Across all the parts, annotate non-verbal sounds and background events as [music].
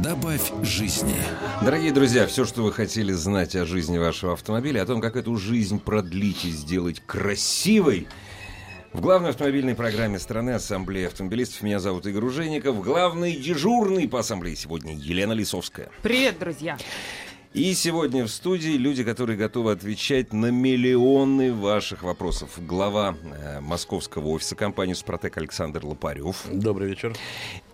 Добавь жизни. Дорогие друзья, все, что вы хотели знать о жизни вашего автомобиля, о том, как эту жизнь продлить и сделать красивой, в главной автомобильной программе страны Ассамблеи автомобилистов меня зовут Игорь Ужеников. Главный дежурный по ассамблее сегодня Елена Лисовская. Привет, друзья. И сегодня в студии люди, которые готовы отвечать на миллионы ваших вопросов. Глава э, московского офиса компании «Супротек» Александр Лопарев. Добрый вечер.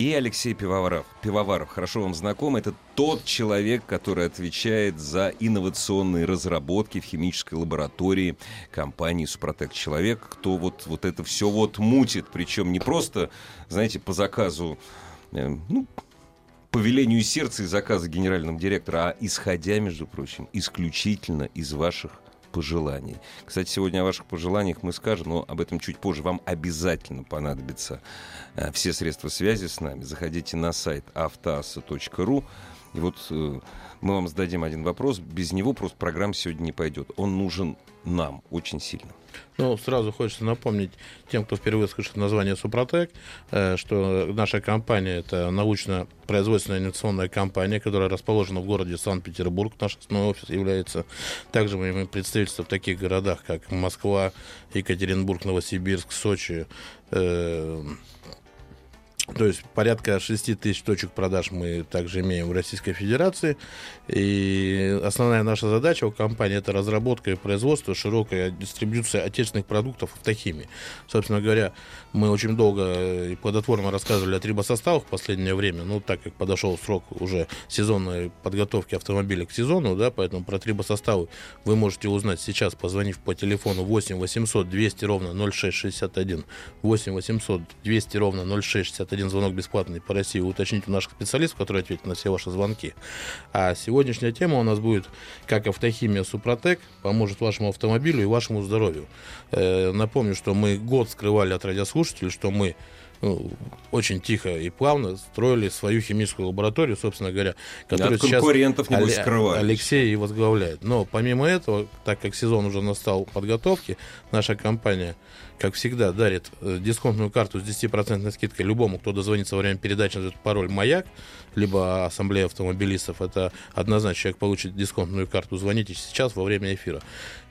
И Алексей Пивоваров. Пивоваров, хорошо вам знаком. Это тот человек, который отвечает за инновационные разработки в химической лаборатории компании «Супротек». Человек, кто вот, вот это все вот мутит. Причем не просто, знаете, по заказу э, ну, по велению сердца и заказа генерального директора, а исходя, между прочим, исключительно из ваших пожеланий. Кстати, сегодня о ваших пожеланиях мы скажем, но об этом чуть позже. Вам обязательно понадобятся э, все средства связи с нами. Заходите на сайт автоаса.ру. И вот э, мы вам зададим один вопрос. Без него просто программа сегодня не пойдет. Он нужен нам очень сильно. Ну, сразу хочется напомнить тем, кто впервые слышит название Супротек, э, что наша компания – это научно-производственная инновационная компания, которая расположена в городе Санкт-Петербург. Наш основной офис является. Также мы имеем представительство в таких городах, как Москва, Екатеринбург, Новосибирск, Сочи, э, то есть порядка 6 тысяч точек продаж мы также имеем в Российской Федерации. И основная наша задача у компании это разработка и производство, широкая дистрибьюция отечественных продуктов автохимии. Собственно говоря, мы очень долго и плодотворно рассказывали о трибосоставах в последнее время, ну, так как подошел срок уже сезонной подготовки автомобиля к сезону, да, поэтому про трибосоставы вы можете узнать сейчас, позвонив по телефону 8 800 200 ровно 0661, 8 800 200 ровно 0661, звонок бесплатный по России, уточните у наших специалистов, которые ответят на все ваши звонки. А сегодняшняя тема у нас будет, как автохимия Супротек поможет вашему автомобилю и вашему здоровью. Э, напомню, что мы год скрывали от радиослушателей слушателей, что мы ну, очень тихо и плавно строили свою химическую лабораторию, собственно говоря, которую От конкурентов сейчас не скрывали. Алексей и возглавляет. Но помимо этого, так как сезон уже настал подготовки, наша компания, как всегда, дарит э, дисконтную карту с 10% скидкой любому, кто дозвонится во время передачи, назовет пароль «Маяк», либо ассамблея автомобилистов. Это однозначно человек получит дисконтную карту. Звоните сейчас во время эфира.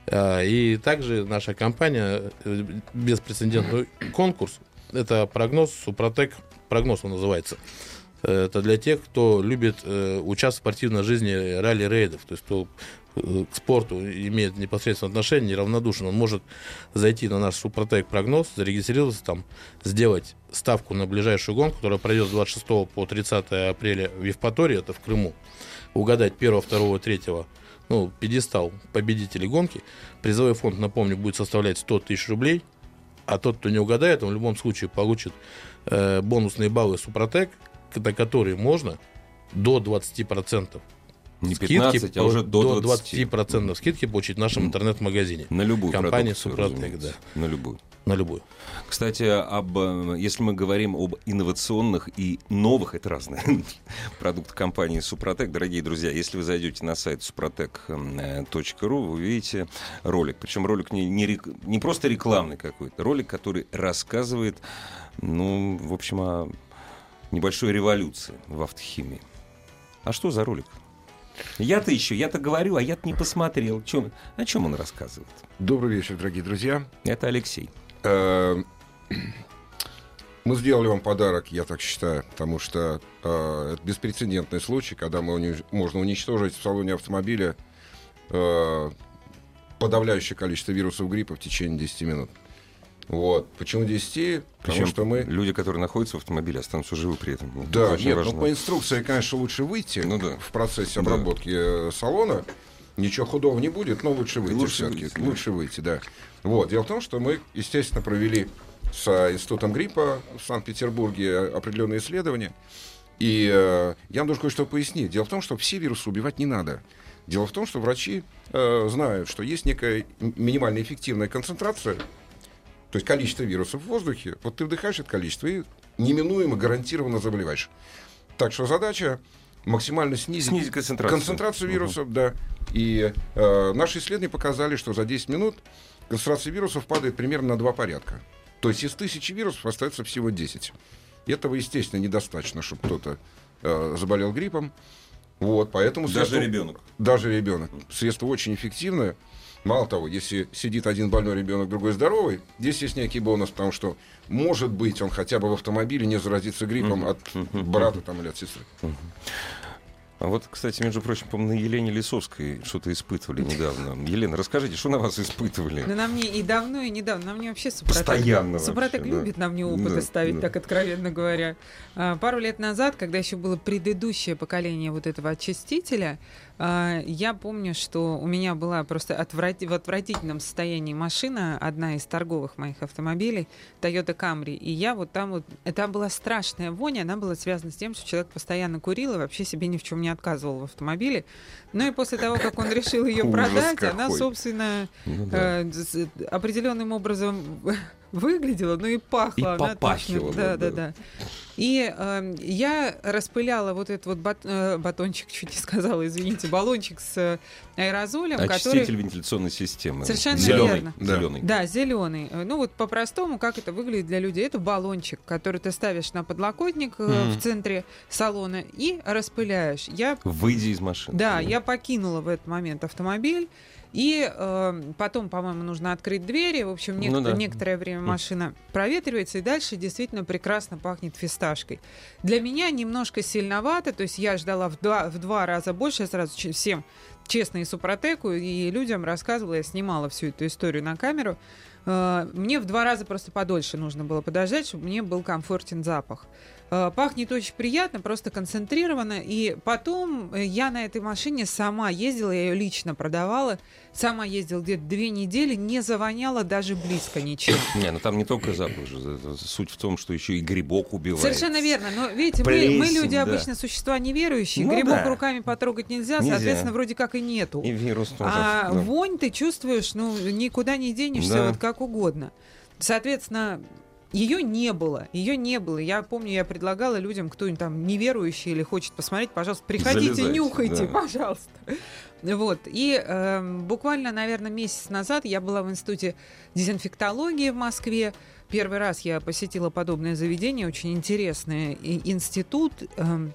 А, и также наша компания, э, беспрецедентный конкурс, это прогноз, Супротек, прогноз он называется. Это для тех, кто любит э, участвовать в спортивной жизни ралли-рейдов, то есть кто э, к спорту имеет непосредственное отношение, неравнодушен, он может зайти на наш Супротек прогноз, зарегистрироваться там, сделать ставку на ближайшую гонку, которая пройдет с 26 по 30 апреля в Евпатории, это в Крыму, угадать 1, 2, 3 ну, пьедестал победителей гонки. Призовой фонд, напомню, будет составлять 100 тысяч рублей. А тот, кто не угадает, он в любом случае получит э, бонусные баллы Супротек, на которые можно до 20% не 15, скидки, а уже до 20. До 20% скидки получить в нашем интернет-магазине. На любую Компания Супротек, да. На любую. На любую. Кстати, об, э, если мы говорим об инновационных и новых, это разные [laughs] продукты компании Супротек, дорогие друзья, если вы зайдете на сайт suprotec.ru, вы увидите ролик. Причем ролик не, не, не просто рекламный какой-то, ролик, который рассказывает, ну, в общем, о небольшой революции в автохимии. А что за ролик? Я-то еще, я-то говорю, а я-то не посмотрел. Чем, о чем он рассказывает? Добрый вечер, дорогие друзья. Это Алексей. Э, мы сделали вам подарок, я так считаю, потому что э, это беспрецедентный случай, когда мы можно уничтожить в салоне автомобиля э, подавляющее количество вирусов гриппа в течение 10 минут. Вот. Почему 10? Потому Причем что мы... Люди, которые находятся в автомобиле, останутся живы при этом. Да, Это нет, ну по инструкции, конечно, лучше выйти ну, да. в процессе обработки да. Э, салона. Ничего худого не будет, но лучше выйти лучше все-таки. Выйти, лучше выйти, да. Вот. Дело в том, что мы, естественно, провели с Институтом гриппа в Санкт-Петербурге определенные исследования. И э, я вам должен кое-что пояснить. Дело в том, что все вирусы убивать не надо. Дело в том, что врачи э, знают, что есть некая минимальная эффективная концентрация, то есть количество вирусов в воздухе. Вот ты вдыхаешь это количество и неминуемо, гарантированно заболеваешь. Так что задача максимально снизить, Снизить концентрацию. концентрацию вирусов, да. И э, наши исследования показали, что за 10 минут концентрация вирусов падает примерно на два порядка. То есть из тысячи вирусов остается всего 10. Этого, естественно, недостаточно, чтобы кто-то э, заболел гриппом. Вот, поэтому Даже средство- ребенок. Даже ребенок. Средство очень эффективное. Мало того, если сидит один больной ребенок, другой здоровый, здесь есть некий бонус, потому что, может быть, он хотя бы в автомобиле не заразится гриппом от брата там, или от сестры. А вот, кстати, между прочим, по-моему, на Елене Лисовской что-то испытывали недавно. Елена, расскажите, что на вас испытывали? Да на мне и давно, и недавно. На мне вообще Супротек. Постоянно Супротек вообще, да. любит на мне опыты Да, ставить, да. так откровенно говоря. А, Пару лет назад, когда еще было предыдущее поколение вот этого очистителя, я помню, что у меня была просто отврати- в отвратительном состоянии машина, одна из торговых моих автомобилей, Toyota Camry. И я вот там вот... Это была страшная вонь, она была связана с тем, что человек постоянно курил и вообще себе ни в чем не отказывал в автомобиле. Ну и после того, как он решил ее продать, она, собственно, Ну да. э, определенным образом выглядела, ну и пахла. И точно. попахивала, Да, да, да. да. И э, я распыляла вот этот вот бат- э, батончик, [laughs] чуть не сказала, извините, баллончик с э, аэрозолем, Очиститель который... вентиляционной системы. Совершенно Зеленый. верно. Да. Зеленый. Да, зеленый. Э, Ну вот по-простому, как это выглядит для людей, это баллончик, который ты ставишь на подлокотник э, Мгм. в центре салона и распыляешь. Я Выйди из машины. да, я покинула в этот момент автомобиль. И э, потом, по-моему, нужно открыть двери. В общем, нек- Ну да. некоторое время машина проветривается, и дальше действительно прекрасно пахнет фисташкой. Для меня немножко сильновато, то есть я ждала в два, в два раза больше, я сразу всем честно и супротеку, и людям рассказывала, я снимала всю эту историю на камеру. Э, Мне в два раза просто подольше нужно было подождать, чтобы мне был комфортен запах. Э, Пахнет очень приятно, просто концентрированно. И потом э, я на этой машине сама ездила, я ее лично продавала. Сама ездила где-то две недели, не завоняла даже близко ничем. [coughs] Не, ну там не только запах же. Суть в том, что еще и грибок убивает. Совершенно верно. Но видите, мы, мы люди да. обычно существа неверующие. Ну Грибок да. руками потрогать нельзя, Нельзя. соответственно, вроде как и нету. И вирус тоже. А да. вонь ты чувствуешь, ну, никуда не денешься, Да. вот как угодно. Соответственно, ее не было, ее не было. Я помню, я предлагала людям, кто там неверующий или хочет посмотреть, пожалуйста, приходите, Залезайте, нюхайте, да. пожалуйста. Вот. И эм, буквально, наверное, месяц назад я была в институте дезинфектологии в Москве. Первый раз я посетила подобное заведение, очень интересный институт. Эм,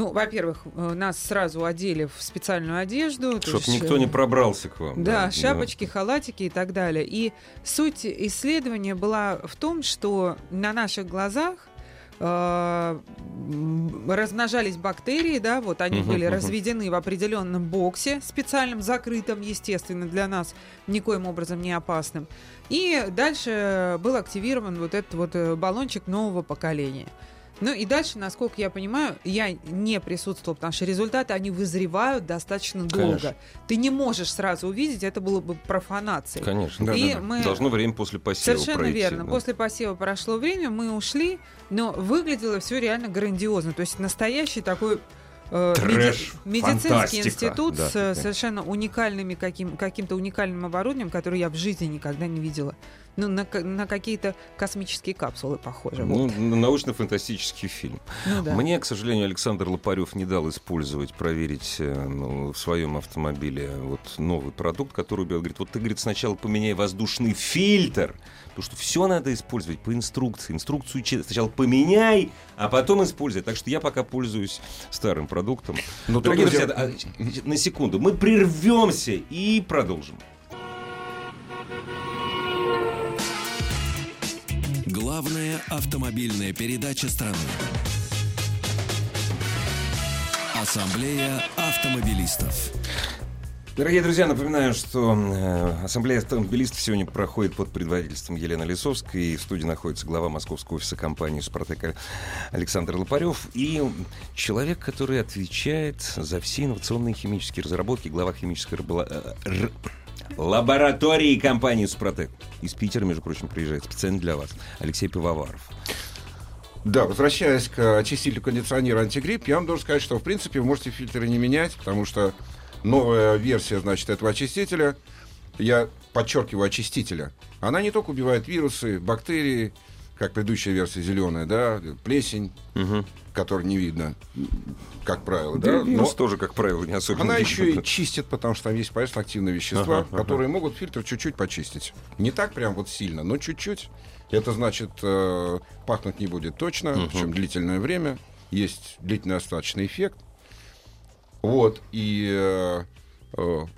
ну, во-первых, э, нас сразу одели в специальную одежду. то Чтоб есть, никто не э, пробрался к вам. да, шапочки, халатики и так далее. И суть исследования была в том, что на наших глазах э, размножались бактерии, да, вот они были разведены в определенном боксе, специальном, закрытом, естественно, для нас никоим образом не опасным. И дальше был активирован вот этот вот баллончик нового поколения. Ну и дальше, насколько я понимаю, я не присутствовала, потому что результаты, они вызревают достаточно долго. Конечно. Ты не можешь сразу увидеть, это было бы профанацией. Конечно. Да, и да, да. мы... Должно время после посева Совершенно пройти, верно. да. После посева прошло время, мы ушли, но выглядело все реально грандиозно. То есть настоящий такой э, Трэш, медицинский фантастика. институт Да, с да. совершенно уникальными каким, каким-то уникальным оборудованием, которое я в жизни никогда не видела. Ну, на, на какие-то космические капсулы похоже. Ну, вот. на- научно-фантастический фильм. Ну да. Мне, к сожалению, Александр Лопарев не дал использовать, проверить э, ну, в своем автомобиле вот новый продукт, который убил. Говорит, вот ты, говорит, сначала поменяй воздушный фильтр, потому что все надо использовать по инструкции. Инструкцию че- сначала поменяй, а потом используй. Так что я пока пользуюсь старым продуктом. Но Дорогие тут, друзья, а, на секунду, мы прервемся и продолжим. Главная автомобильная передача страны. Ассамблея автомобилистов. Дорогие друзья, напоминаю, что э, Ассамблея автомобилистов сегодня проходит под предводительством Елены Лисовской. И в студии находится глава московского офиса компании «Супротек» Александр Лопарев. И человек, который отвечает за все инновационные химические разработки, глава химической рабола- э, р- лаборатории компании «Супротек». Из Питера, между прочим, приезжает специально для вас. Алексей Пивоваров. Да, возвращаясь к очистителю кондиционера антигрипп, я вам должен сказать, что в принципе вы можете фильтры не менять, потому что новая версия, значит, этого очистителя, я подчеркиваю, очистителя, она не только убивает вирусы, бактерии, как предыдущая версия зеленая, да, плесень, Мгм. которую не видно, как правило, Да, да, но тоже, как правило, не особенно. она видно. еще и чистит, потому что там есть, понятно, активные вещества, Ага, ага. которые могут фильтр чуть-чуть почистить. Не так прям вот сильно, но чуть-чуть. Это значит, э, пахнуть не будет точно, Мгм. причем длительное время. Есть длительный остаточный эффект. Вот, и э,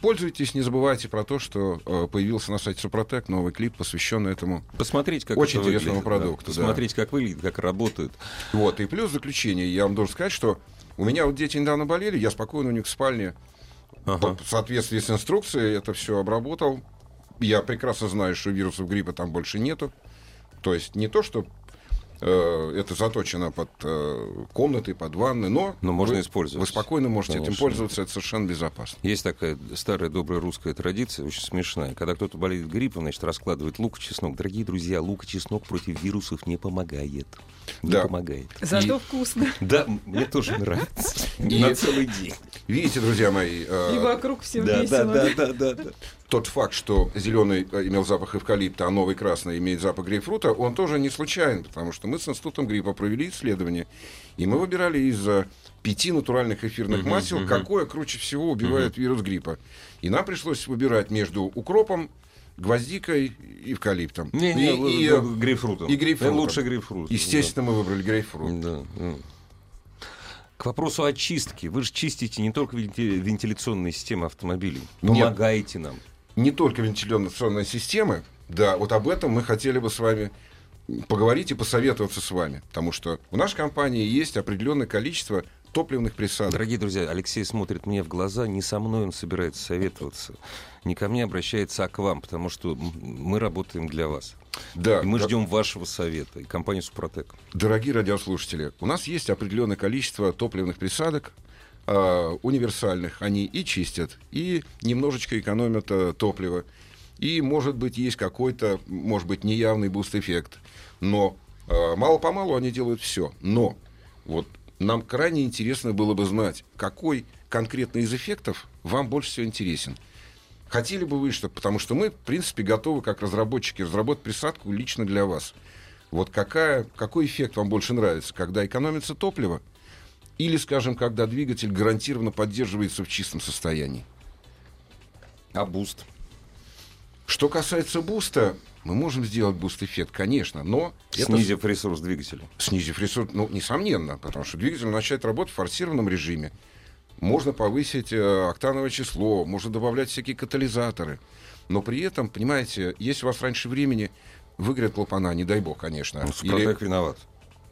пользуйтесь, не забывайте про то, что э, появился на сайте Супротек новый клип, посвященный этому. Посмотрите, как Очень это интересному выглядит, да. продукту, да. Посмотрите, как выглядит, как работает. Вот, и плюс заключение, я вам должен сказать, что у меня вот дети недавно болели, я спокойно у них в спальне Ага. в соответствии с инструкцией это все обработал. Я прекрасно знаю, что вирусов гриппа там больше нету. То есть не то, что э, это заточено под э, комнаты, под ванны, но, Но можно вы, использовать. Вы спокойно можете этим Конечно. пользоваться, это совершенно безопасно. Есть такая старая добрая русская традиция, очень смешная. Когда кто-то болеет гриппом, значит, раскладывает лук и чеснок. Дорогие друзья, лук и чеснок против вирусов не помогает. Не Да. помогает. Зато И- вкусно. Да, мне тоже нравится. На целый день. Видите, друзья мои, э, И вокруг всем Да, да, весело. да, да, да, да. тот факт, что зеленый э, имел запах эвкалипта, а новый красный имеет запах грейпфрута, он тоже не случайен, потому что мы с институтом гриппа провели исследование, и мы выбирали из э, пяти натуральных эфирных Мгм, масел, мгм. какое круче всего убивает вирус гриппа. И нам пришлось выбирать между укропом, гвоздикой и эвкалиптом. Не, и, не, и, э, э, грейпфрутом. и грейпфрутом. Лучше грейпфрут. естественно, мы выбрали грейпфрут. Да, да. К вопросу очистки. Вы же чистите не только венти- вентиляционные системы автомобилей. Нет. Помогаете нам. не только вентиляционные системы, да, вот об этом мы хотели бы с вами поговорить и посоветоваться с вами, потому что в нашей компании есть определенное количество топливных присадок. Дорогие друзья, Алексей смотрит мне в глаза, не со мной он собирается советоваться, не ко мне обращается, а к вам, потому что мы работаем для вас. Да, И мы да, ждем вашего совета, и компании Супротек. дорогие радиослушатели, у нас есть определенное количество топливных присадок, а, универсальных, они и чистят, и немножечко экономят а, топливо, и, может быть, есть какой-то, может быть, неявный boost-эффект, но а, мало-помалу они делают все. Но вот нам крайне интересно было бы знать, какой конкретно из эффектов вам больше всего интересен. Хотели бы вы что? Потому что мы, в принципе, готовы, как разработчики, разработать присадку лично для вас. Вот какая, какой эффект вам больше нравится? Когда экономится топливо? Или, скажем, когда двигатель гарантированно поддерживается в чистом состоянии? А boost? Что касается boost а, мы можем сделать boost-эффект, конечно, но это Снизив ресурс двигателя. снизив ресурс, ну, несомненно, потому что двигатель начинает работать в форсированном режиме. Можно повысить э, октановое число, можно добавлять всякие катализаторы. Но при этом, понимаете, если у вас раньше времени выгорят клапана, не дай бог, конечно. Ну, или- Супротек виноват.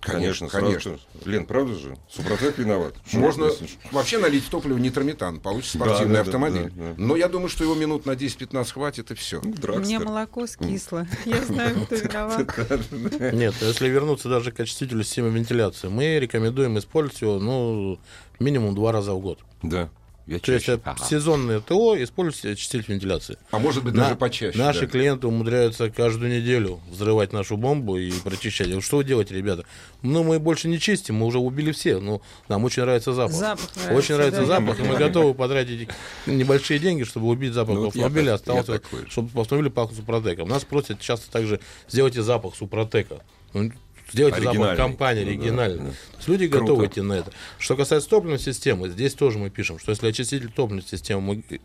Конечно, конечно. же. Лен, правда же? Супротек виноват. Можно вообще налить в топливо нитрометан, получится Да, спортивный да, да, автомобиль. да, да. Но я думаю, что его минут на 10-15 хватит, и все. Ну, Драгстер. молоко скисло. Я знаю, кто виноват. Нет, если вернуться даже к очистителю системы вентиляции, мы рекомендуем использовать его ну, минимум два раза в год. Да. Я То есть чаще. это сезонное ТО используйте очиститель вентиляции. А может быть, На- даже почаще. Наши да. клиенты умудряются каждую неделю взрывать нашу бомбу и прочищать. Что вы делаете, ребята? Ну, мы больше не чистим, мы уже убили все. Ну, нам очень нравится запах. Запах нравится, Очень нравится да, я запах, и мы готовы потратить небольшие деньги, чтобы убить запах Ну, вот я я остался, же. чтобы автомобиль пахнул супротеком. Нас просят часто также сделайте запах супротека. Ну, Сделайте Оригинальный. компании Ну да, оригинальный. да. То есть люди Круто. готовы идти на это. Что касается топливной системы, здесь тоже мы пишем, что если очиститель топливной системы мы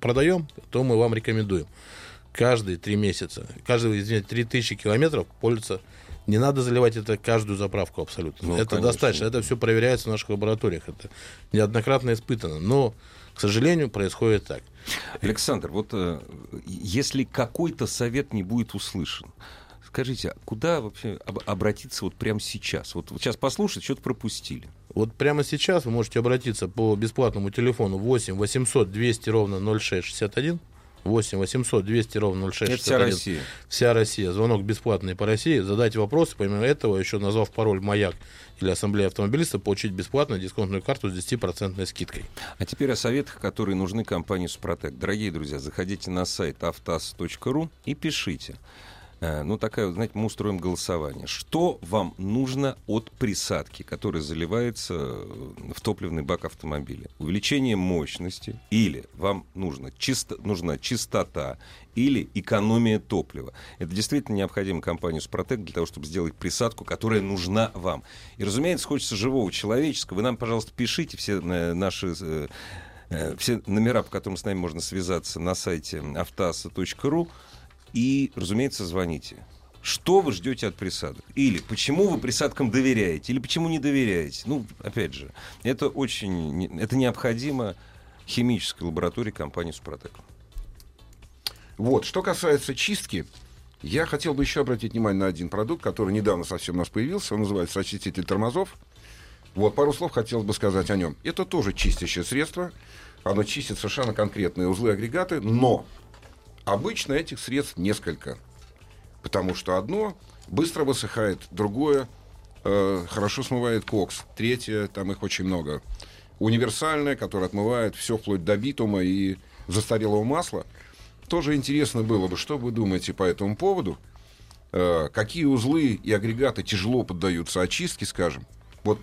продаем, то мы вам рекомендуем каждые три месяца, каждые, извините, три тысячи километров пользоваться. Не надо заливать это каждую заправку абсолютно. Ну, это конечно. достаточно. Это все проверяется в наших лабораториях. Это неоднократно испытано. Но, к сожалению, происходит так. Александр, вот э, если какой-то совет не будет услышан, скажите, а куда вообще об- обратиться вот прямо сейчас? Вот, вот сейчас послушать, что-то пропустили. Вот прямо сейчас вы можете обратиться по бесплатному телефону 8 800 200 ровно 0661. 8 800 200 ровно 0661. Это вся Россия. Вся Россия. Звонок бесплатный по России. Задать вопросы. Помимо этого, еще назвав пароль «Маяк» или «Ассамблея автомобилистов», получить бесплатно дисконтную карту с 10% скидкой. А теперь о советах, которые нужны компании «Супротек». Дорогие друзья, заходите на сайт автаз.ру и пишите. Э, ну, такая, знаете, мы устроим голосование. Что вам нужно от присадки, которая заливается э, в топливный бак автомобиля? Увеличение мощности или вам нужно чисто, нужна чистота или экономия топлива. Это действительно необходимо компании «Супротек» для того, чтобы сделать присадку, которая нужна вам. И, разумеется, хочется живого человеческого. Вы нам, пожалуйста, пишите все э, наши все номера, по которым с нами можно связаться на сайте автоаса.ру. И, разумеется, звоните. Что вы ждете от присадок? Или почему вы присадкам доверяете? Или почему не доверяете? Ну, опять же, это очень... Это необходимо химической лаборатории компании «Супротек». Вот, что касается чистки, я хотел бы еще обратить внимание на один продукт, который недавно совсем у нас появился. Он называется очиститель тормозов. Вот, пару слов хотел бы сказать о нем. Это тоже чистящее средство. Оно чистит совершенно конкретные узлы агрегаты, но Обычно этих средств несколько, потому что одно быстро высыхает, другое э, хорошо смывает кокс, третье, там их очень много. Универсальное, которое отмывает все вплоть до битума и застарелого масла. Тоже интересно было бы, что вы думаете по этому поводу? Э, какие узлы и агрегаты тяжело поддаются очистке, скажем? Вот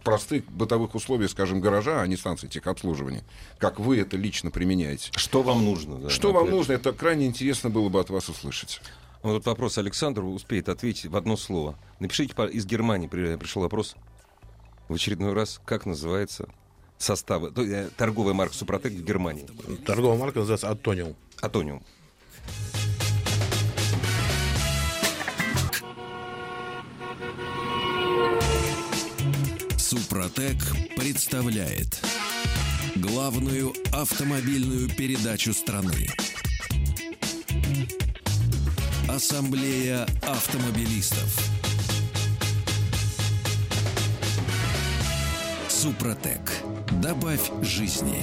в простых бытовых условиях, скажем, гаража, а не станции техобслуживания, как вы это лично применяете. Что вам нужно? Да, что вам нужно, это крайне интересно было бы от вас услышать. Вот вопрос Александр успеет ответить в одно слово. Напишите, из Германии пришел вопрос в очередной раз, как называется состав, э, торговая марка Супротек в Германии. Торговая марка называется Атониум. Атониум. Супротек представляет главную автомобильную передачу страны. Ассамблея автомобилистов. Супротек. Добавь жизни.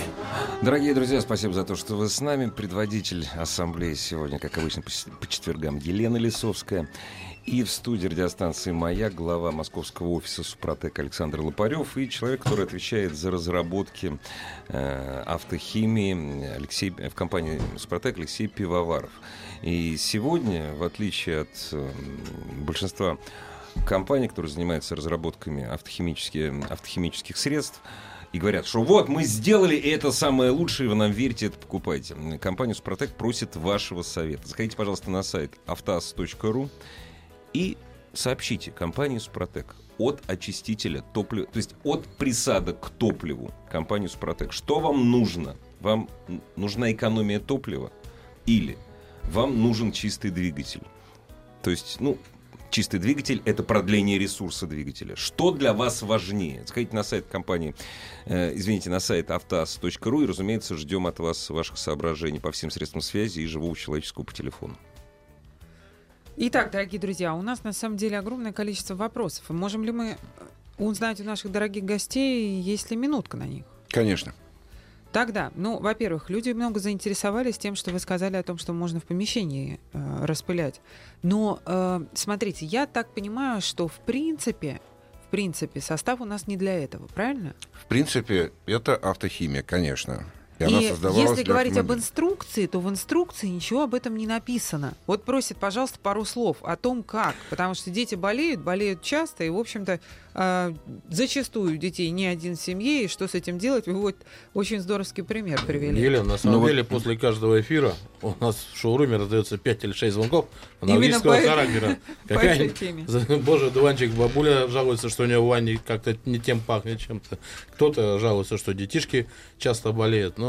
Дорогие друзья, спасибо за то, что вы с нами. Предводитель ассамблеи сегодня, как обычно, по четвергам Елена Лисовская. И в студии радиостанции «Маяк» глава московского офиса «Супротек» Александр Лопарев и человек, который отвечает за разработки э, автохимии Алексей, в компании «Супротек» Алексей Пивоваров. И сегодня, в отличие от э, большинства компаний, которые занимаются разработками автохимических, автохимических средств, и говорят, что вот мы сделали, это самое лучшее, вы нам верите, это покупайте. Компания «Супротек» просит вашего совета. Заходите, пожалуйста, на сайт автоаз.ру и сообщите компании «Супротек» от очистителя топлива, то есть от присадок к топливу компании «Супротек». Что вам нужно? Вам нужна экономия топлива или вам нужен чистый двигатель? То есть, ну, чистый двигатель — это продление ресурса двигателя. Что для вас важнее? Сходите на сайт компании, э, извините, на сайт автоаз.ру и, разумеется, ждем от вас ваших соображений по всем средствам связи и живого человеческого по телефону. Итак, дорогие друзья, у нас на самом деле огромное количество вопросов. Можем ли мы узнать у наших дорогих гостей, есть ли минутка на них? Конечно. Тогда, ну, во-первых, люди много заинтересовались тем, что вы сказали о том, что можно в помещении э, распылять. Но э, смотрите, я так понимаю, что в принципе, в принципе, состав у нас не для этого, правильно? В принципе, это автохимия, конечно. И, и если говорить об инструкции, то в инструкции ничего об этом не написано. Вот просит, пожалуйста, пару слов о том, как. Потому что дети болеют, болеют часто, и, в общем-то, э, зачастую у детей не один в семье, и что с этим делать, вы вот очень здоровский пример привели. Елена, на самом ну, деле, вот... после каждого эфира у нас в шоуруме раздается 5 или 6 звонков аналогического по... характера. [laughs] Какая Боже, дуванчик, бабуля жалуется, что у нее в ванне как-то не тем пахнет чем-то. Кто-то жалуется, что детишки часто болеют. Но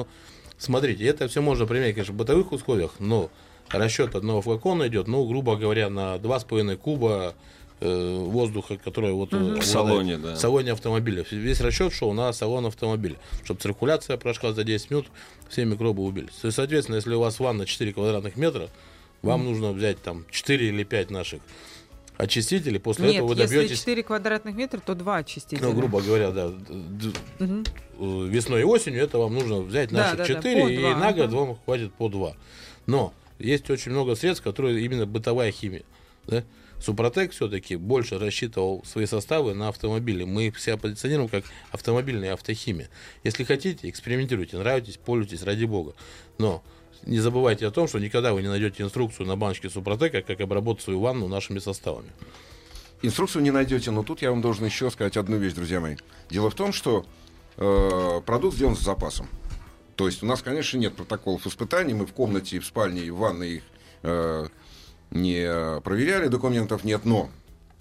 смотрите, это все можно применять, конечно, в бытовых условиях, но расчет одного флакона идет, ну, грубо говоря, на 2,5 куба э, воздуха, который вот угу. в салоне, да. в салоне автомобиля. Весь расчет шел на салон автомобиля, чтобы циркуляция прошла за 10 минут, все микробы убились. То есть, соответственно, если у вас ванна 4 квадратных метра, вам угу. нужно взять там 4 или 5 наших очистителей, после Нет, этого вы добьетесь... если 4 квадратных метра, то 2 очистителя. Ну, грубо говоря, да. Угу. Весной и осенью это вам нужно взять наши да, 4, да, да, и 2, на год ага. вам хватит по 2. Но есть очень много средств, которые именно бытовая химия. Да? Супротек все-таки больше рассчитывал свои составы на автомобили. Мы себя позиционируем как автомобильная автохимия. Если хотите, экспериментируйте, нравитесь, пользуйтесь, ради бога. Но не забывайте о том, что никогда вы не найдете инструкцию на баночке Супротека, как обработать свою ванну нашими составами. Инструкцию не найдете, но тут я вам должен еще сказать одну вещь, друзья мои. Дело в том, что э, продукт сделан с запасом. То есть у нас, конечно, нет протоколов испытаний. Мы в комнате, в спальне, и в ванной их э, не проверяли, документов нет. Но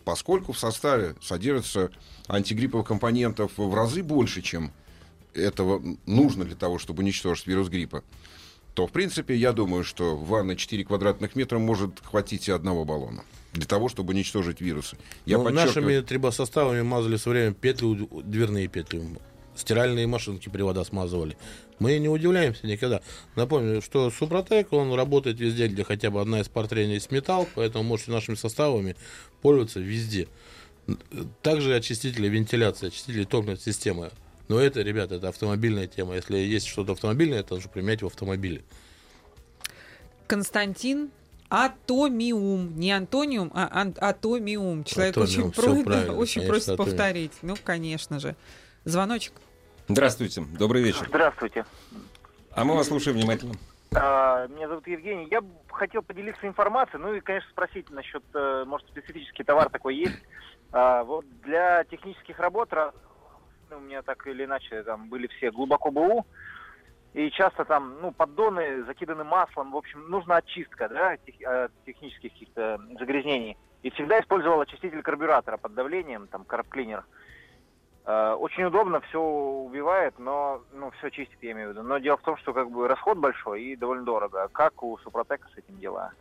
поскольку в составе содержится антигрипповых компонентов в разы больше, чем этого нужно для того, чтобы уничтожить вирус гриппа, то, в принципе, я думаю, что в ванной 4 квадратных метра может хватить и одного баллона для того, чтобы уничтожить вирусы. Я ну, Нашими трибосоставами мазали все время петли, дверные петли. Стиральные машинки привода смазывали. Мы не удивляемся никогда. Напомню, что Супротек, он работает везде, где хотя бы одна из портрей есть металл, поэтому можете нашими составами пользоваться везде. Также очистители вентиляции, очистители топливной системы. Но это, ребята, это автомобильная тема. Если есть что-то автомобильное, это нужно применять в автомобиле. Константин Атомиум, не антониум, а ан- атомиум. Человек атомиум, очень, про- да, очень просит атомиум. повторить. Ну, конечно же. Звоночек. Здравствуйте, добрый вечер. Здравствуйте. А мы вас слушаем внимательно. А, меня зовут Евгений. Я хотел поделиться информацией, ну и, конечно, спросить насчет, э, может, специфический товар такой есть. А, вот для технических работ у меня так или иначе там были все глубоко БУ, и часто там, ну, поддоны закиданы маслом, в общем, нужна очистка, да, тех, э, технических каких-то загрязнений. И всегда использовал очиститель карбюратора под давлением, там, карбклинер. Э, очень удобно, все убивает, но, ну, все чистит, я имею в виду. Но дело в том, что, как бы, расход большой и довольно дорого. Как у Супротека с этим дела?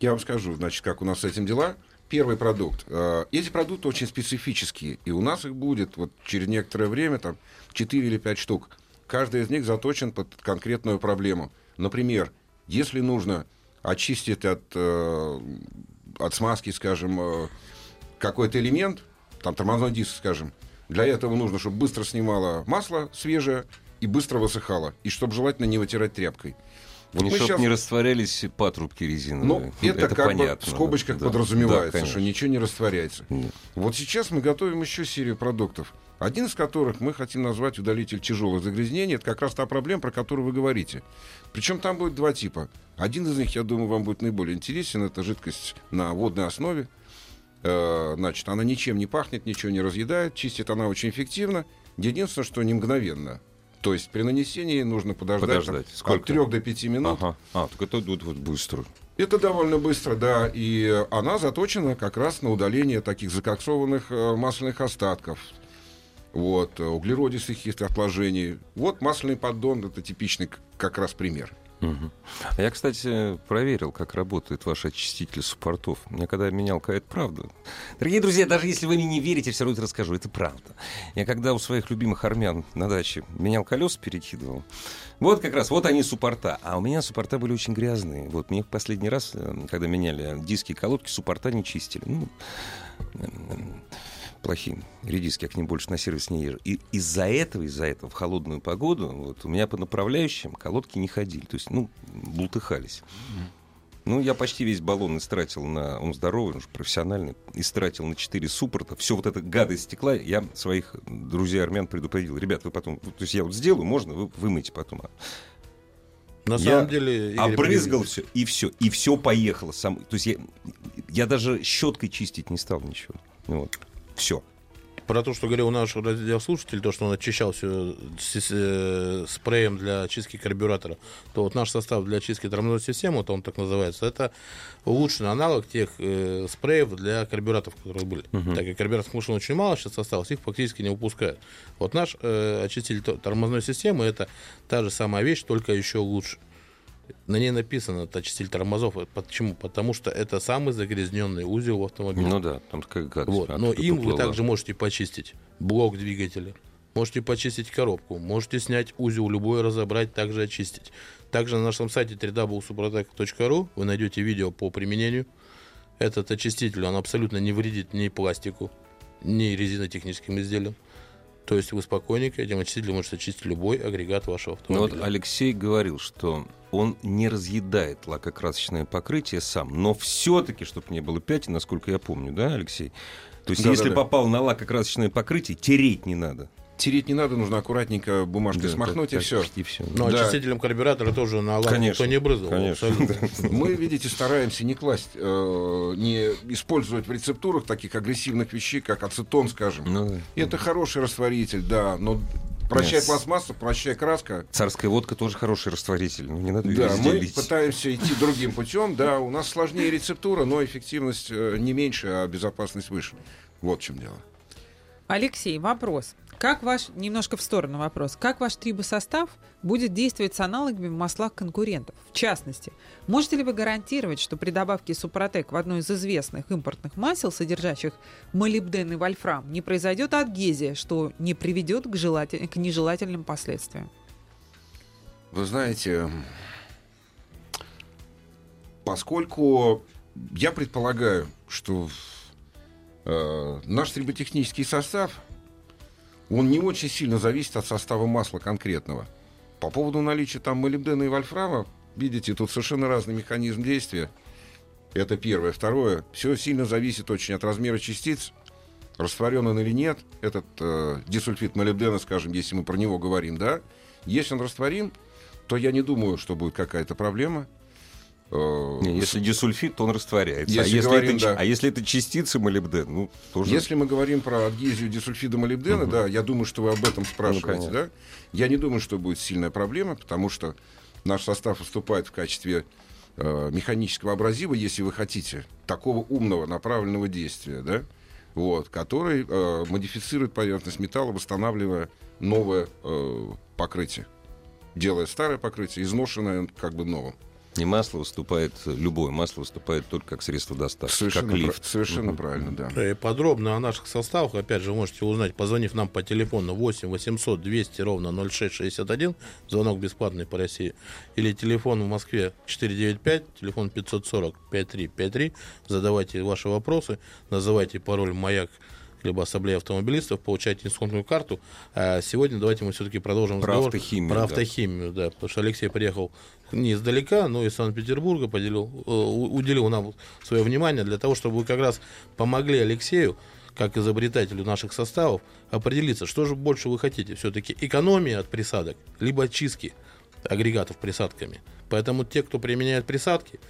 Я вам скажу, значит, как у нас с этим дела. Первый продукт. Э, эти продукты очень специфические, и у нас их будет вот через некоторое время, там, 4 или 5 штук. Каждый из них заточен под конкретную проблему. Например, если нужно очистить от, э, от смазки, скажем, э, какой-то элемент, там тормозной диск, скажем, для этого нужно, чтобы быстро снимало масло свежее и быстро высыхало, и чтобы желательно не вытирать тряпкой. И чтобы сейчас... не растворялись патрубки резиновые. Ну, это, это как понятно, бы в скобочках да. подразумевается, да, что ничего не растворяется. Нет. Вот сейчас мы готовим еще серию продуктов. Один из которых мы хотим назвать удалитель тяжелых загрязнений. Это как раз та проблема, про которую вы говорите. Причем там будет два типа. Один из них, я думаю, вам будет наиболее интересен. Это жидкость на водной основе. Э, значит, она ничем не пахнет, ничего не разъедает. Чистит она очень эффективно. Единственное, что не мгновенно. То есть при нанесении нужно подождать, подождать. Там, от 3 до 5 минут. Ага. А, так это вот, вот быстро. Это довольно быстро, да. И она заточена как раз на удаление таких закоксованных э, масляных остатков вот, углеродистых каких-то отложений. Вот масляный поддон, это типичный как раз пример. Угу. Я, кстати, проверил, как работает ваш очиститель суппортов. Я когда менял, это правда. Дорогие друзья, даже если вы мне не верите, все равно это расскажу. Это правда. Я когда у своих любимых армян на даче менял колеса, перекидывал. Вот как раз, вот они суппорта. А у меня суппорта были очень грязные. Вот мне в последний раз, э, когда меняли диски и колодки, суппорта не чистили. Ну, плохие редиски, я к ним больше на сервис не езжу. И из-за этого, из-за этого в холодную погоду вот, у меня по направляющим колодки не ходили. То есть, ну, бултыхались. Ну, я почти весь баллон истратил на... Он здоровый, он же профессиональный. Истратил на 4 суппорта. Все вот это гадость стекла я своих друзей армян предупредил. Ребят, вы потом... То есть я вот сделаю, можно, вы вымойте потом. На я самом деле... Игорь, обрызгал все, и все. И все поехало. Сам, то есть я, я даже щеткой чистить не стал ничего. Вот. Все. Про то, что говорил наш радиослушатель, то, что он очищал все э, спреем для очистки карбюратора, то вот наш состав для очистки тормозной системы, вот он так называется, это улучшенный аналог тех э, спреев для карбюраторов, которые были. Uh-huh. Так как карбюраторов машин очень мало сейчас осталось, их фактически не выпускают. Вот наш э, очиститель тормозной системы это та же самая вещь, только еще лучше. На ней написано очиститель тормозов. Почему? Потому что это самый загрязненный узел в автомобиле. Ну да, там как гадость. Вот. Но им вы также можете почистить блок двигателя, можете почистить коробку, можете снять узел любой, разобрать, также очистить. Также на нашем сайте www.suprotec.ru вы найдете видео по применению. Этот очиститель, он абсолютно не вредит ни пластику, ни резинотехническим изделиям. То есть вы спокойненько этим очистителем можете очистить любой агрегат вашего автомобиля. Ну вот Алексей говорил, что он не разъедает лакокрасочное покрытие сам, но все-таки, чтобы не было пятен, насколько я помню, да, Алексей? То есть, да, если да, да. попал на лакокрасочное покрытие, тереть не надо. Тереть не надо, нужно аккуратненько бумажкой Да, смахнуть так- и все. Все. Но Да. очистителем карбюратора тоже на лампу Конечно, никто не брызгал. конечно. [laughs] Мы, видите, стараемся не класть, э, не использовать в рецептурах таких агрессивных вещей, как ацетон, скажем. Ну, да. Это хороший растворитель, да, но прощай Yes. пластмасса, прощай краска. Царская водка тоже хороший растворитель. Ну, не надо её Да, мы лить. пытаемся идти [laughs] другим путем. Да, у нас сложнее рецептура, но эффективность э, не меньше, а безопасность выше. Вот в чем дело. Алексей, вопрос. Как ваш, немножко в сторону вопрос, как ваш трибосостав будет действовать с аналогами в маслах конкурентов? В частности, можете ли вы гарантировать, что при добавке Супротек в одно из известных импортных масел, содержащих молибден и вольфрам, не произойдет адгезия, что не приведет к, желатель- к нежелательным последствиям? Вы знаете, поскольку я предполагаю, что э, наш триботехнический состав, он не очень сильно зависит от состава масла конкретного. По поводу наличия там молибдена и вольфрама, видите, тут совершенно разный механизм действия. Это первое. Второе, все сильно зависит очень от размера частиц, растворен он или нет, этот э, дисульфид молибдена, скажем, если мы про него говорим, да, если он растворим, то я не думаю, что будет какая-то проблема. Э, Не, если дисульфид, то он растворяется. а, Если если говорим, это, да. а если это частицы молибдена, ну, тоже... Если мы говорим про адгезию дисульфида молибдена, да, я думаю, что вы об этом спрашиваете, конечно. да? Я не думаю, что будет сильная проблема, потому что наш состав выступает в качестве э, механического абразива, если вы хотите, такого умного направленного действия, да, вот, который э, модифицирует поверхность металла, восстанавливая новое э, покрытие, делая старое покрытие изношенное как бы новым. И масло выступает, любое масло выступает только как средство доставки, Совершенно, как лифт. совершенно правильно, да. И подробно о наших составах, опять же, вы можете узнать, позвонив нам по телефону 8 800 200 ровно 0661, звонок бесплатный по России, или телефон в Москве 495, телефон 540 5353, задавайте ваши вопросы, называйте пароль «Маяк» либо ассамблея автомобилистов, получайте дисконтную карту. А сегодня давайте мы все-таки продолжим Про разговор автохимию, Про да. автохимию, да. Потому что Алексей приехал не издалека, но из Санкт-Петербурга, поделил, э, уделил нам свое внимание для того, чтобы вы как раз помогли Алексею, как изобретателю наших составов, определиться, что же больше вы хотите. Все-таки экономия от присадок, либо очистки агрегатов присадками. Поэтому те, кто применяет присадки,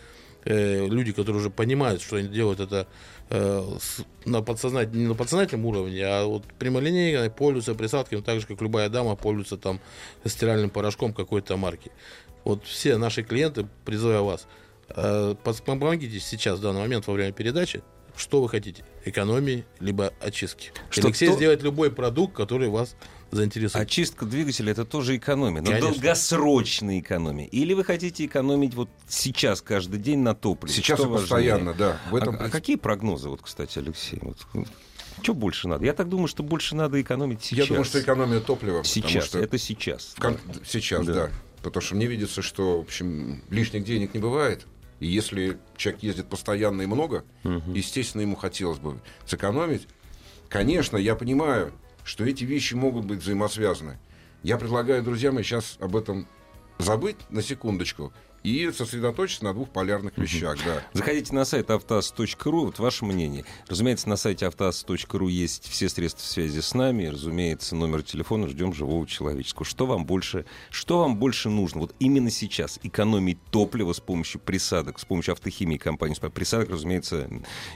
э, люди, которые уже понимают, что они делают это э, с- на подсознать- не на подсознательном уровне, а вот прямолинейно пользуются присадками, так же, как любая дама пользуется там стиральным порошком какой-то марки. Вот все наши клиенты, призываю вас, э, помогите сейчас, в данный момент, во время передачи, что вы хотите, экономии, либо очистки. Что Алексей кто- сделает любой продукт, который вас заинтересует. Очистка двигателя это тоже экономия, но Конечно. долгосрочная экономия. Или вы хотите экономить вот сейчас, каждый день на топливе? Сейчас Что и важнее? постоянно, да. В этом а, а какие прогнозы, вот, кстати, Алексей? Вот, что больше надо? Я так думаю, что больше надо экономить сейчас. Я думаю, что экономия топлива. Сейчас, что это сейчас. в кон- Сейчас, Да. да. Потому что мне видится, что, в общем, лишних денег не бывает. И если человек ездит постоянно и много, естественно, ему хотелось бы сэкономить. Конечно, я понимаю, что эти вещи могут быть взаимосвязаны. Я предлагаю друзьям сейчас об этом забыть на секундочку и сосредоточиться на двух полярных вещах. Да. Заходите на сайт автоаз.ру, вот ваше мнение. Разумеется, на сайте автоаз.ру есть все средства связи с нами, разумеется, номер телефона, ждем живого человеческого. Что вам больше, что вам больше нужно? Вот именно сейчас экономить топливо с помощью присадок, с помощью автохимии компании. Присадок, разумеется,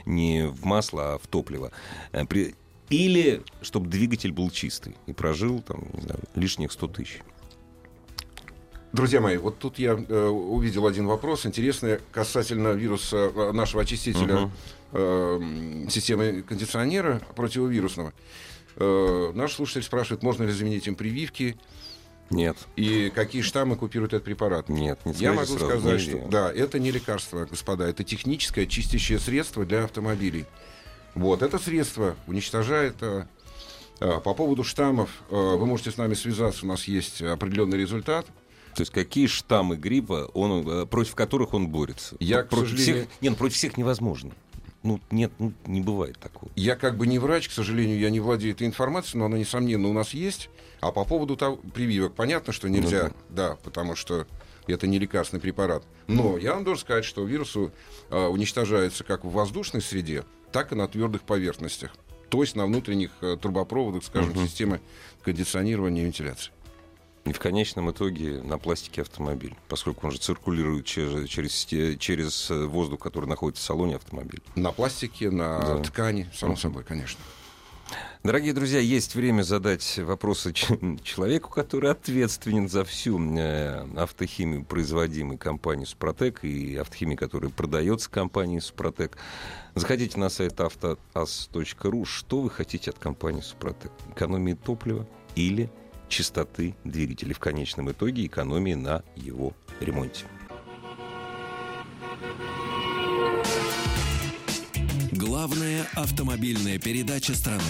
не в масло, а в топливо. Э, при- Или чтобы двигатель был чистый и прожил там, не знаю, лишних 100 тысяч. Друзья мои, вот тут я э, увидел один вопрос интересный касательно вируса э, нашего очистителя э, системы кондиционера противовирусного. Э, наш слушатель спрашивает, можно ли заменить им прививки Нет, и какие штаммы купирует этот препарат. нет, не Я могу сразу, сказать, что да, это не лекарство, господа, это техническое чистящее средство для автомобилей. Вот, это средство уничтожает... э, э, по поводу штаммов, э, вы можете с нами связаться, у нас есть определенный результат. То есть какие штаммы гриппа, он, против которых он борется? Я, против сожалению- всех, нет, ну, против всех невозможно. Ну, нет, ну, не бывает такого. Я как бы не врач, к сожалению, я не владею этой информацией, но она, несомненно, у нас есть. А по поводу того, прививок, понятно, что нельзя, Ну да, потому что это не лекарственный препарат. Но я вам должен сказать, что вирус э, уничтожается как в воздушной среде, так и на твердых поверхностях. То есть на внутренних э, трубопроводах, скажем, Мгм. системы кондиционирования и вентиляции. И в конечном итоге на пластике автомобиль, поскольку он же циркулирует через, через, через э, воздух, который находится в салоне автомобиля. На пластике, на Да. ткани, само собой, конечно. Дорогие друзья, есть время задать вопросы [laughs] человеку, который ответственен за всю э, автохимию, производимую компанией «Супротек», и автохимию, которая продается компанией «Супротек». Заходите на сайт автоаз.ру. Что вы хотите от компании «Супротек»? Экономии топлива или чистоты двигателей? В конечном итоге экономии на его ремонте. Главная автомобильная передача страны.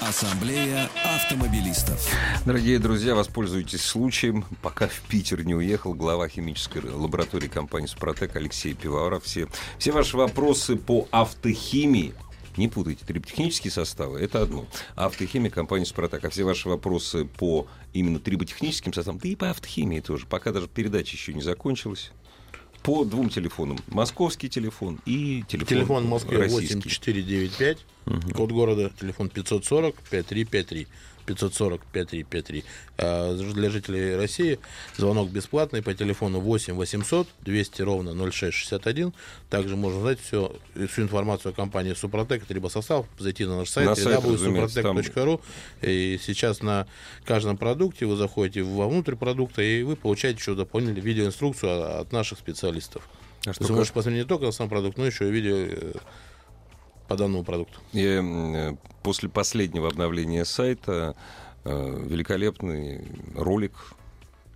Ассамблея автомобилистов. Дорогие друзья, воспользуйтесь случаем. Пока в Питер не уехал глава химической лаборатории компании «Супротек» Алексей Пивоваров. Все, все ваши вопросы по автохимии не путайте, триботехнические составы — это одно. Автохимия компании «Супротек». А все ваши вопросы по именно триботехническим составам, да и по автохимии тоже, пока даже передача еще не закончилась, по двум телефонам. Московский телефон и телефон, Телефон в Москве российский. 8495, код города, телефон 540 5353. 540 5353. А для жителей России звонок бесплатный по телефону 8 800 200 ровно 0661. Также можно знать все, всю информацию о компании Супротек, либо состав, зайти на наш сайт На сайт, www.suprotec.ru. И сейчас на каждом продукте вы заходите вовнутрь продукта, и вы получаете еще дополнительную видеоинструкцию от наших специалистов. А То есть что вы можете посмотреть не только на сам продукт, но еще и видео э, по данному продукту. И, м, после последнего обновления сайта э, великолепный ролик.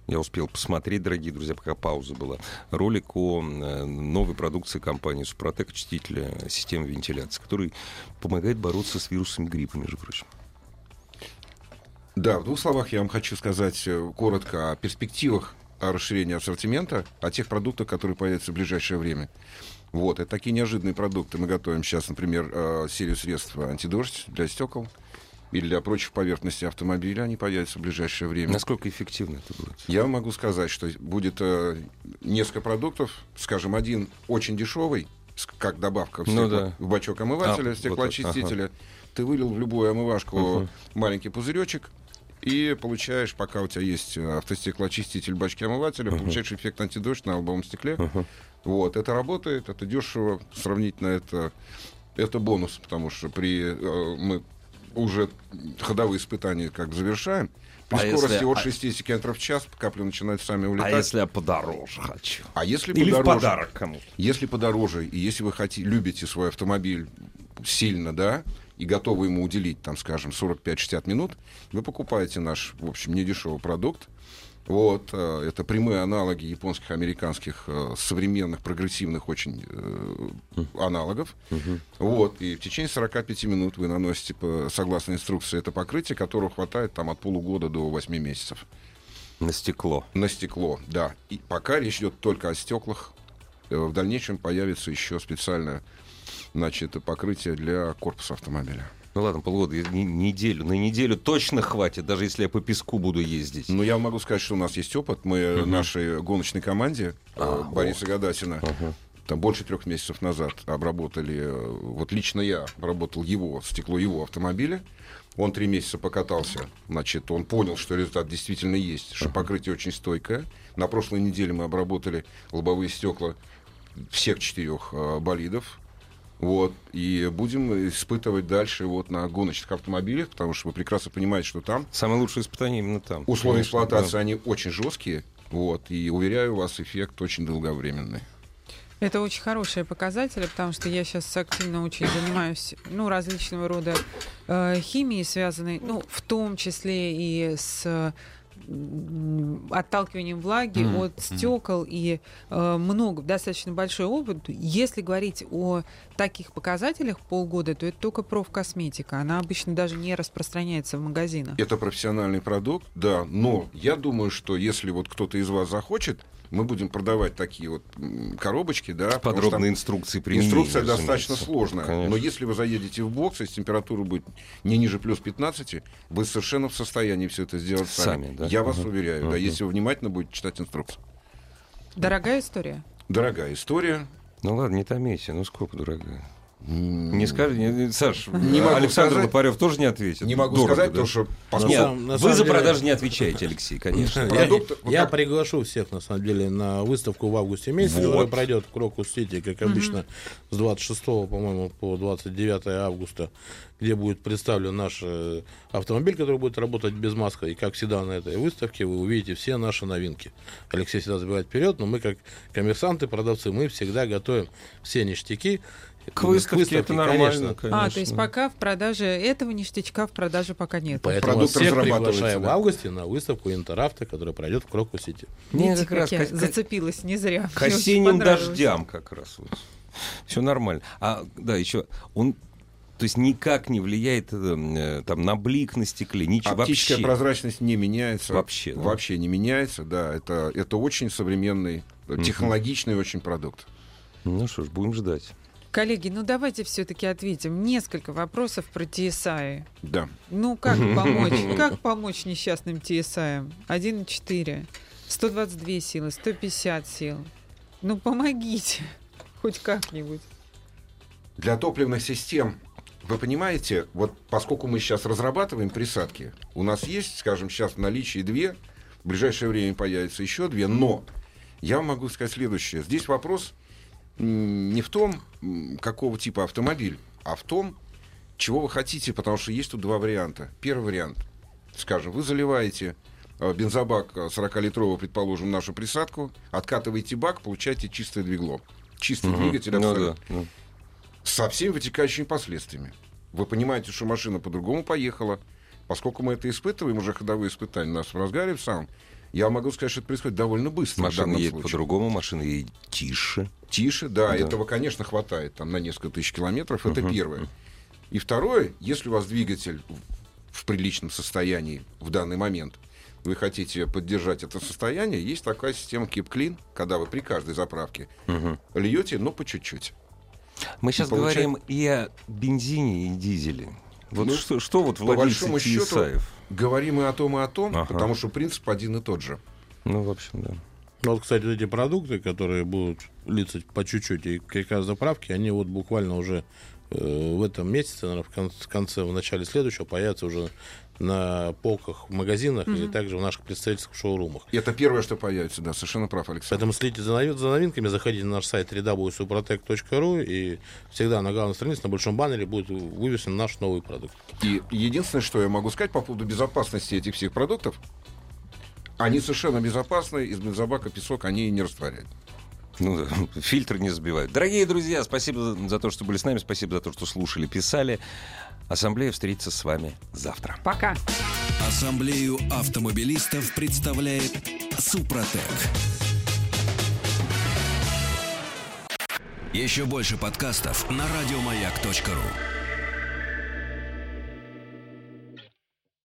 Я успел посмотреть, дорогие друзья, пока пауза была. Ролик о э, новой продукции компании Супротек, очистителя системы вентиляции, который помогает бороться с вирусами гриппа, между прочим. Да, в двух словах я вам хочу сказать э, коротко о перспективах о расширении ассортимента, о тех продуктах, которые появятся в ближайшее время. Вот, это такие неожиданные продукты. Мы готовим сейчас, например, э, серию средств антидождь для стекол или для прочих поверхностей автомобиля. Они появятся в ближайшее время. Насколько эффективно это будет? Я могу сказать, что будет э, несколько продуктов, скажем, один очень дешевый, как добавка в, Ну стекло- да. в бачок омывателя, А, вот стеклоочистителя. Ты вылил в любую омывашку маленький пузыречек, и получаешь, пока у тебя есть э, автостеклоочиститель в бачке омывателя, получаешь эффект антидождь на лобовом стекле. Вот, это работает, это дешево, сравнительно это, это бонус, потому что при э, мы уже ходовые испытания как завершаем, при А скорости если- от а- 60 км в час капли начинают сами А улетать. если я подороже хочу? А если Или в подороже, подарок кому-то? если подороже, и если вы хотите, любите свой автомобиль сильно, да, и готовы ему уделить, там, скажем, 45-60 минут, вы покупаете наш, в общем, недешевый продукт. Вот, э, это прямые аналоги японских, американских, э, современных, прогрессивных очень э, аналогов. Вот, и в течение 45 минут вы наносите, согласно инструкции, это покрытие, которого хватает там от полугода до 8 месяцев. На стекло. На стекло, да. И пока речь идет только о стеклах. В дальнейшем появится еще специальное значит, покрытие для корпуса автомобиля. Ну ладно, полгода, неделю. На неделю точно хватит, даже если я по песку буду ездить. Но я могу сказать, что у нас есть опыт. Мы э, нашей гоночной команде э, А, Бориса Гадасина там больше трех месяцев назад обработали, э, вот лично я обработал его, стекло его автомобиля. Он три месяца покатался, значит, он понял, что результат действительно есть, что покрытие очень стойкое. На прошлой неделе мы обработали лобовые стекла всех четырех э, болидов. Вот, и будем испытывать дальше вот на гоночных автомобилях, потому что вы прекрасно понимаете, что там Самое лучшее испытание именно там. Условия Конечно, эксплуатации, да. они очень жесткие. Вот, и уверяю вас, эффект очень долговременный. Это очень хорошие показатели, потому что я сейчас активно очень занимаюсь ну, различного рода э, химией, связанной, ну, в том числе и с отталкиванием влаги Мгм, от стекол и э, много, достаточно большой опыт. Если говорить о таких показателях полгода, то это только профкосметика. Она обычно даже не распространяется в магазинах. Это профессиональный продукт, да, но я думаю, что если вот кто-то из вас захочет, мы будем продавать такие вот коробочки, да. Подробные инструкции применения. Инструкция достаточно разумеется. сложная. Конечно. Но если вы заедете в бокс, если температура будет не ниже плюс 15, вы совершенно в состоянии все это сделать сами. Сами, да? Я вас Мгм. уверяю, да, Мгм. если вы внимательно будете читать инструкцию. Дорогая история. Дорогая история. Ну ладно, не томите, ну сколько, дорогая? Не скажи, не- Саш, Не могу Александр сказать. Лопарев тоже не ответит. Не могу Дорого, сказать, да? потому что Нет, поскольку на вы самом за деле- продажи не отвечаете, Алексей, конечно. [laughs] Я, Продукт- вот я как- приглашу всех, на самом деле, на выставку в августе месяце, Вот. которая пройдет в Крокус-Сити, как обычно, с 26, по-моему, по 29 августа, где будет представлен наш э, автомобиль, который будет работать без масла. И, как всегда, на этой выставке вы увидите все наши новинки. Алексей всегда забегает вперед, но мы, как коммерсанты, продавцы, мы всегда готовим все ништяки. К выставке это нормально, конечно. А, то есть пока в продаже этого ништячка в продаже пока нет. Поэтому Продукт всех приглашаем да. в августе на выставку Интеравто, которая пройдет в Крокус-Сити. Не, Видите, как раз как зацепилась не зря. К Мне осенним дождям как раз. Все нормально. А, да, еще он то есть никак не влияет э, э, там на блик на стекле, ничего Оптическая вообще. прозрачность не меняется. Вообще, да. Вообще не меняется, да. Это, это очень современный, технологичный очень продукт. Ну что ж, будем ждать. Коллеги, ну давайте все-таки ответим. Несколько вопросов про TSI. Да. Ну, как [laughs] помочь? Как помочь несчастным TSI? 1,4, 122 силы, 150 сил. Ну, помогите. [laughs] Хоть как-нибудь. Для топливных систем, вы понимаете, вот поскольку мы сейчас разрабатываем присадки, у нас есть, скажем, сейчас в наличии две, в ближайшее время появится еще две, но я вам могу сказать следующее. Здесь вопрос не в том, какого типа автомобиль, а в том, чего вы хотите, потому что есть тут два варианта. Первый вариант, скажем, вы заливаете э, бензобак э, 40-литровый, предположим, нашу присадку, откатываете бак, получаете чистое двигло. Чистый двигатель Ну абсолютно да, ну. со всеми вытекающими последствиями. Вы понимаете, что машина по-другому поехала. Поскольку мы это испытываем, уже ходовые испытания у нас в разгаре в самом, я могу сказать, что это происходит довольно быстро. Машина едет случае. по-другому, машина едет тише. Тише, да, Да. этого, конечно, хватает там на несколько тысяч километров. Это первое. И второе, если у вас двигатель в- приличном состоянии в данный момент, вы хотите поддержать это состояние, есть такая система Keep Clean, когда вы при каждой заправке льете, но по чуть-чуть. Мы сейчас получает- говорим и о бензине, и дизеле. Вот Ну, что, что вот По владельцы большому счету, TSI? говорим и о том, и о том, Ага. потому что принцип один и тот же. Ну, в общем, да. Ну, вот, кстати, вот эти продукты, которые будут литься по чуть-чуть и при каждой заправке, они вот буквально уже э, в этом месяце, наверное, в конце, в начале следующего появятся уже на полках в магазинах и также в наших представительских шоурумах. И это первое, что появится, да, совершенно прав, Александр. Поэтому следите за, нови- за новинками, заходите на наш сайт www.suprotec.ru и всегда на главной странице на большом баннере будет вывесен наш новый продукт. И единственное, что я могу сказать по поводу безопасности этих всех продуктов, они совершенно безопасны, из бензобака песок они не растворяют. Ну, да, [laughs] фильтры не забивают. Дорогие друзья, спасибо за, за то, что были с нами, спасибо за то, что слушали, писали. Ассамблея встретится с вами завтра. Пока. Ассамблею автомобилистов представляет Супротек. Еще больше подкастов на радиомаяк.ру.